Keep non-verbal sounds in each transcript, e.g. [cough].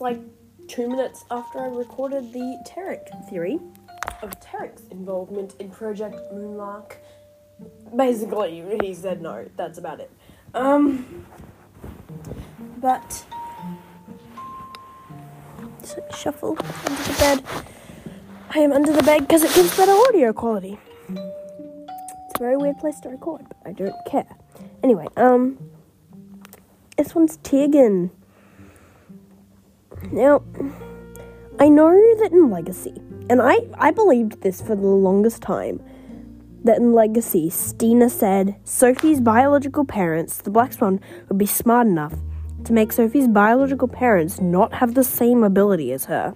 like two minutes after I recorded the Tarek theory of Tarek's involvement in Project Moonlark. Basically, he said no. That's about it. Um, but shuffle under the bed. I am under the bed because it gives better audio quality. It's a very weird place to record, but I don't care. Anyway, um, this one's Tiergan. Now, I know that in Legacy, and I, I believed this for the longest time, that in Legacy, Stina said Sophie's biological parents, the Black Swan, would be smart enough to make Sophie's biological parents not have the same ability as her.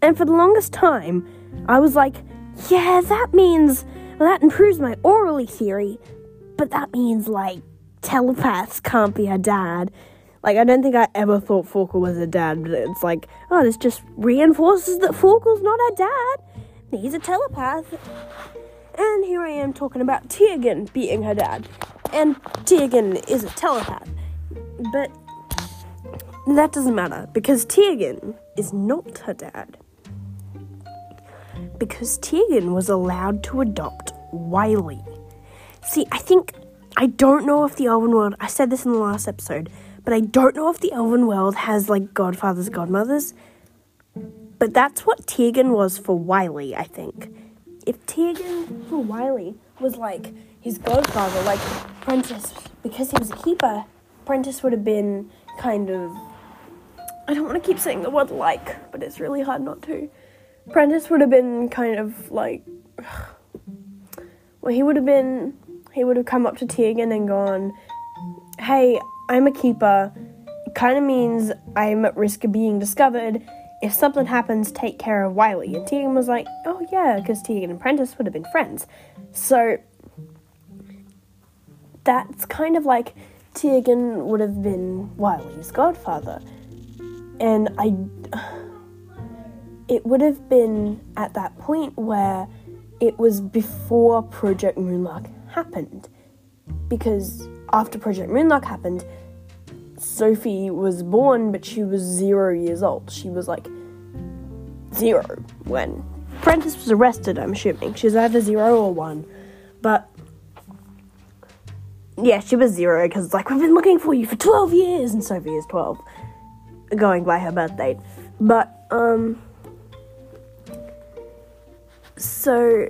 And for the longest time, I was like, yeah, that means, well, that improves my Oralie theory, but that means, like, telepaths can't be her dad. Like, I don't think I ever thought Forkle was a dad, but it's like, oh, this just reinforces that Forkle's not her dad. He's a telepath. And here I am talking about Tiergan being her dad. And Tiergan is a telepath. But that doesn't matter because Tiergan is not her dad. Because Tiergan was allowed to adopt Wylie. See, I think I don't know if the Elven world. I said this in the last episode, but I don't know if the Elven world has like godfathers, godmothers. But that's what Tiergan was for Wylie, I think. If Tiergan for Wylie was like his godfather, like Prentice, because he was a keeper, Prentice would have been kind of. I don't want to keep saying the word like, but it's really hard not to. Prentice would have been kind of like. [sighs] Well, he would have been. He would have come up to Tiergan and gone, Hey, I'm a keeper. Kind of means I'm at risk of being discovered. If something happens, take care of Wylie. And Tiergan was like, Oh, yeah, because Tiergan and Prentice would have been friends. So. That's kind of like Tiergan would have been Wylie's godfather. And I. It would have been at that point where it was before Project Moonlark happened. Because after Project Moonlark happened, Sophie was born, but she was zero years old. She was like zero when Prentice was arrested, I'm assuming. She was either zero or one. But yeah, she was zero because it's like we've been looking for you for 12 years, and Sophie is 12, going by her birth date. But um, so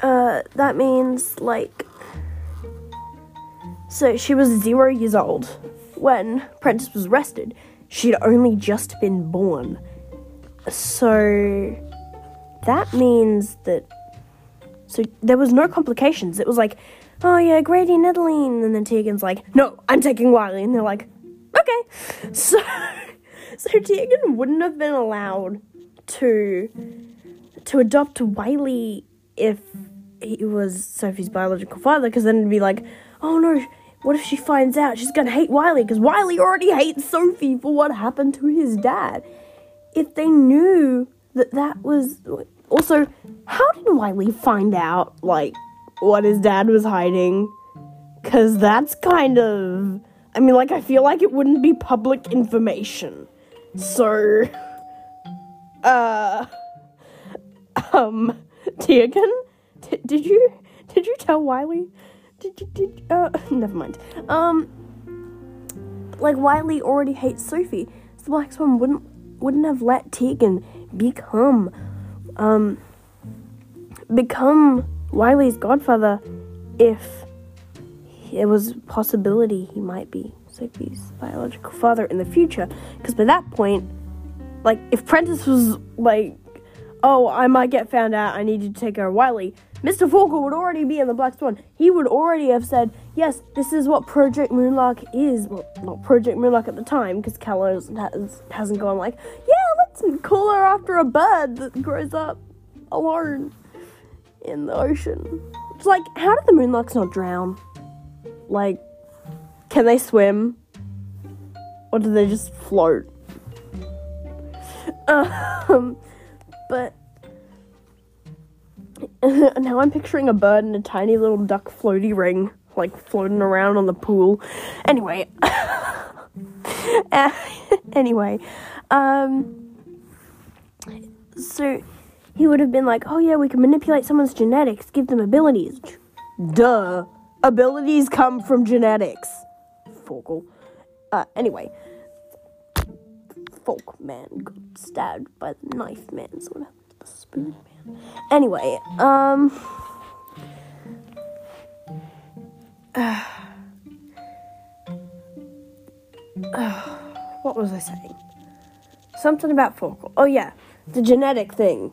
uh, that means like so she was zero years old when Prentice was arrested. She'd only just been born. So that means that so there was no complications. It was like, oh yeah, Grady and and then Tiergan's like, no, I'm taking Wylie, and they're like, okay. [laughs] So so Tiergan wouldn't have been allowed to to adopt Wylie if he was Sophie's biological father, because then it'd be like, oh no, what if she finds out? She's gonna hate Wylie, because Wylie already hates Sophie for what happened to his dad. If they knew that that was. Also, how did Wylie find out, like, what his dad was hiding? Because that's kind of. I mean, like, I feel like it wouldn't be public information. So. [laughs] Uh. [laughs] Um. Tiergan? T- did you did you tell Wylie? Uh [laughs] never mind. Um like Wylie already hates Sophie. So the Black Swan wouldn't wouldn't have let Tiergan become um become Wylie's godfather if there was possibility he might be Sophie's biological father in the future. Because by that point, like if Prentice was like oh, I might get found out, I need to take care of Wylie, Mr. Forkle would already be in the Black Swan. He would already have said, yes, this is what Project Moonlark is. Well, not Project Moonlark at the time, because Kalos has, hasn't gone like, yeah, let's call her after a bird that grows up alone in the ocean. It's like, how did the Moonlarks not drown? Like, can they swim? Or do they just float? [laughs] Um, but [laughs] now I'm picturing a bird in a tiny little duck floaty ring, like floating around on the pool. Anyway, [laughs] anyway, um, so he would have been like, "Oh yeah, we can manipulate someone's genetics, give them abilities." Duh, abilities come from genetics. Forkle. Uh, anyway, Folk man got stabbed by the knife man. sort the spoon man? Anyway, um. Uh, [sighs] uh, what was I saying? Something about Forkle. Oh yeah, the genetic thing.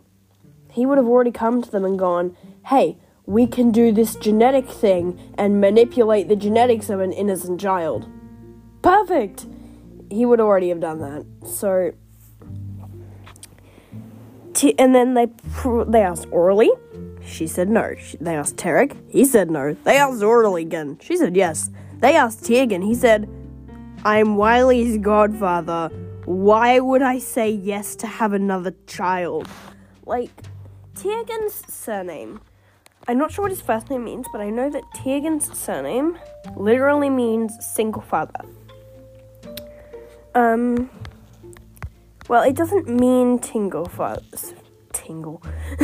He would have already come to them and gone, "Hey, we can do this genetic thing and manipulate the genetics of an innocent child." Perfect. He would already have done that. So, T- and then they pr- they asked Oralie. She said no. She, they asked Tarek. He said no. They asked Oralie again. She said yes. They asked Tiergan. He said, "I'm Wylie's godfather. Why would I say yes to have another child?" Like Tiergan's surname. I'm not sure what his first name means, but I know that Tiergan's surname literally means single father. Um. Well, it doesn't mean tingle father. Tingle. [laughs]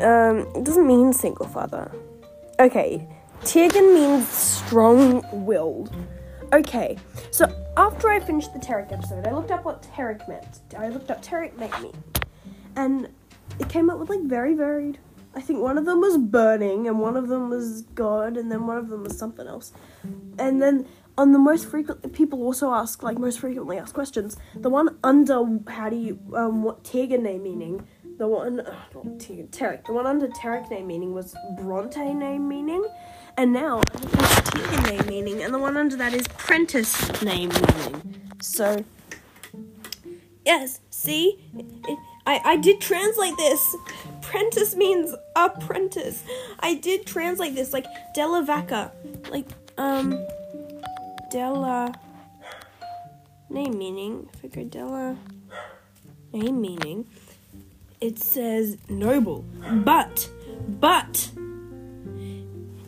um, it doesn't mean single father. Okay, Tiergan means strong-willed. Okay, so after I finished the Terek episode, I looked up what Terek meant. I looked up Terek make me, and it came up with like very varied. I think one of them was burning, and one of them was God, and then one of them was something else. And then on the most frequent, people also ask like most frequently asked questions. The one under how do you um what Tiergan name meaning? The one uh, not Terek. The one under Terek name meaning was Bronte name meaning, and now it's Tiergan name meaning, and the one under that is Prentice name meaning. So yes, see, it, I I did translate this. Prentice means apprentice. I did translate this like Della Vaca, like um Della name meaning. Figure Della name meaning. It says noble, but but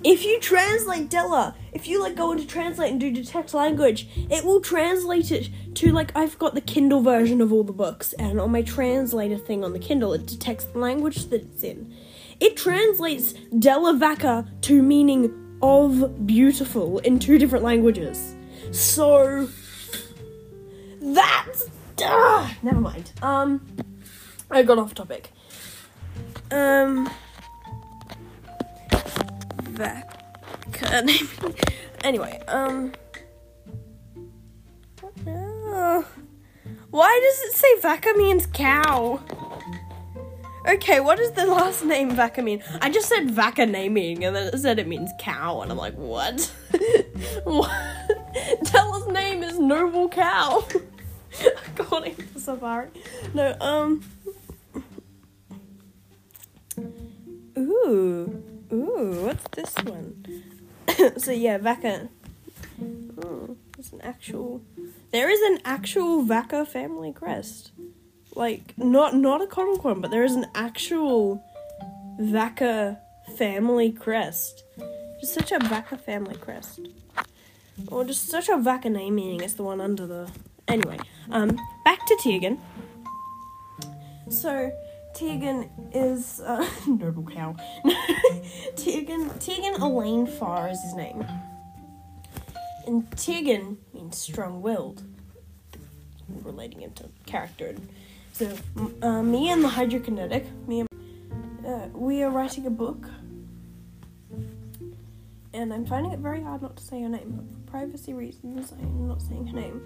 if you translate Della, if you like go into translate and do detect language, it will translate it to like I've got the Kindle version of all the books, and on my translator thing on the Kindle, it detects the language that it's in. It translates Della Vaca to meaning of beautiful in two different languages. So that's uh, never mind. Um, I got off topic. Um, Vaca. anyway, um. Uh, why does it say Vaca means cow? Okay, what does the last name Vaca mean? I just said Vaca naming and then it said it means cow, and I'm like, what? [laughs] what? Della's name is Noble Cow. [laughs] According to Safari. No, um. Ooh. Ooh, what's this one? [coughs] so yeah, Vaca. Oh, there's an actual. There is an actual Vaca family crest. Like not not a comic but there is an actual Vaca family crest. Just such a Vaca family crest. Or just such a Vaca name meaning it's the one under the Anyway, um back to Tiergan. So Tiergan is uh, [laughs] noble cow. [laughs] Tiergan Tiergan Elaine Farr is his name. And Tiergan means strong-willed. Relating him to character. So uh, me and the hydrokinetic, me and uh, we are writing a book. And I'm finding it very hard not to say her name, but for privacy reasons, I'm not saying her name.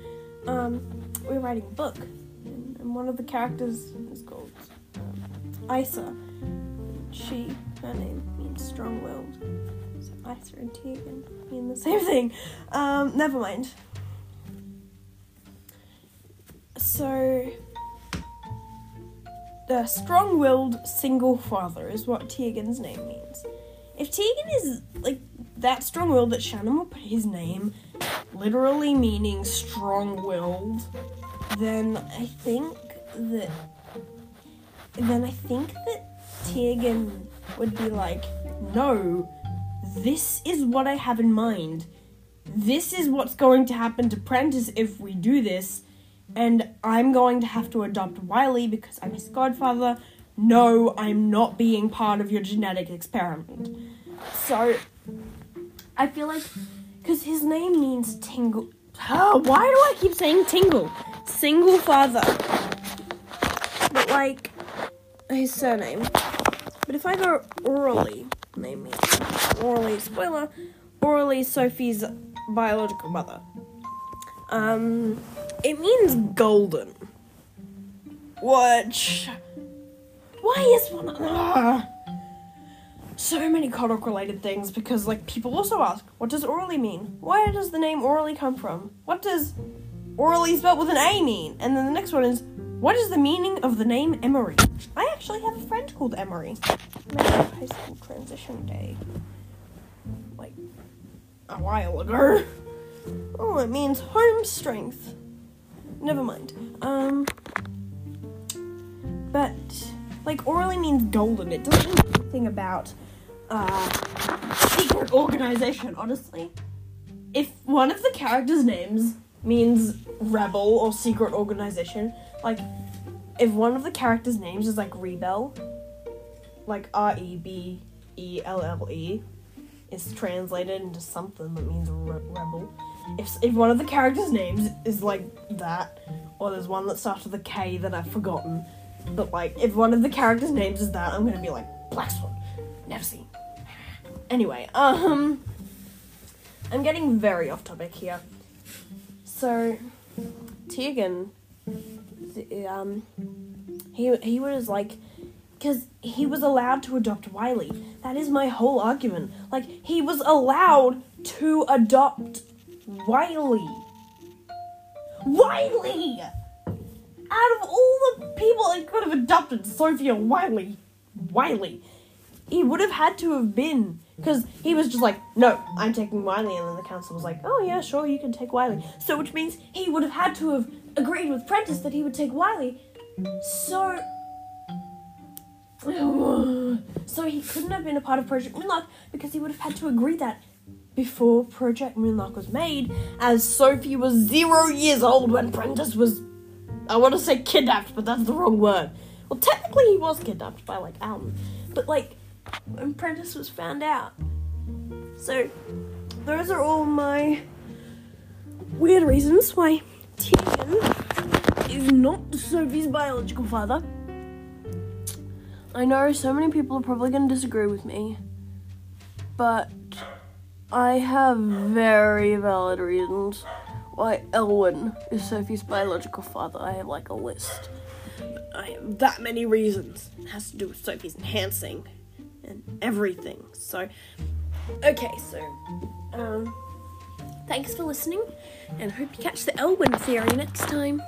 Um, we're writing a book, and, one of the characters is called um, Isa. She, her name means strong-willed. So Isa and Tiergan mean the same thing. Um, never mind. So, the strong-willed single father is what Tiergan's name means. If Tiergan is like that strong-willed that Shannon will put his name literally meaning strong-willed, then I think that then I think that Tiergan would be like, no, this is what I have in mind. this is what's going to happen to Prentice if we do this, and I'm going to have to adopt Wylie because I'm his godfather. No, I'm not being part of your genetic experiment. So, I feel like, because his name means tingle. Oh, why do I keep saying tingle? Single father. But, like, his surname. But if I go Oralie, name me Oralie, spoiler, Oralie Sophie's biological mother. Um, it means golden. Which, why is one? Ah. so many Kodok related things because like people also ask, what does Oralie mean? Where does the name Oralie come from? What does Oralie spelled with an A mean? And then the next one is, what is the meaning of the name Emery? I actually have a friend called Emery. High school transition day. Like a while ago. [laughs] Oh, it means home strength. Never mind. Um but like Oralie means golden. It doesn't mean anything about uh secret organization, honestly. If one of the characters' names means rebel or secret organization, like if one of the characters' names is like rebel, like R E B E L L E, is translated into something that means re- rebel. If if one of the characters' names is like that, or there's one that starts with a K that I've forgotten, but like if one of the characters' names is that, I'm gonna be like Black Swan, never seen. Anyway, um, I'm getting very off topic here. So, Tiergan, um, he he was like, because he was allowed to adopt Wylie. That is my whole argument. Like he was allowed to adopt Wylie. Wylie. Out of all the people that could have adopted Sophia Wylie, Wylie, he would have had to have been because he was just like, no, I'm taking Wylie, and then the council was like, oh yeah, sure, you can take Wylie. So which means he would have had to have agreed with Prentice that he would take Wylie. So. [sighs] So he couldn't have been a part of Project Moonlark because he would have had to agree that before Project Moonlark was made, as Sophie was zero years old when Prentice was. I want to say kidnapped, but that's the wrong word. Well, technically he was kidnapped by like Alden, but like when Prentice was found out. So those are all my weird reasons why Tiergan is not Sophie's biological father. I know so many people are probably going to disagree with me, but I have very valid reasons why Elwin is Sophie's biological father. I have like a list. I have that many reasons. It has to do with Sophie's enhancing and everything. So, okay, so, um, thanks for listening, and hope you catch the Elwin theory next time.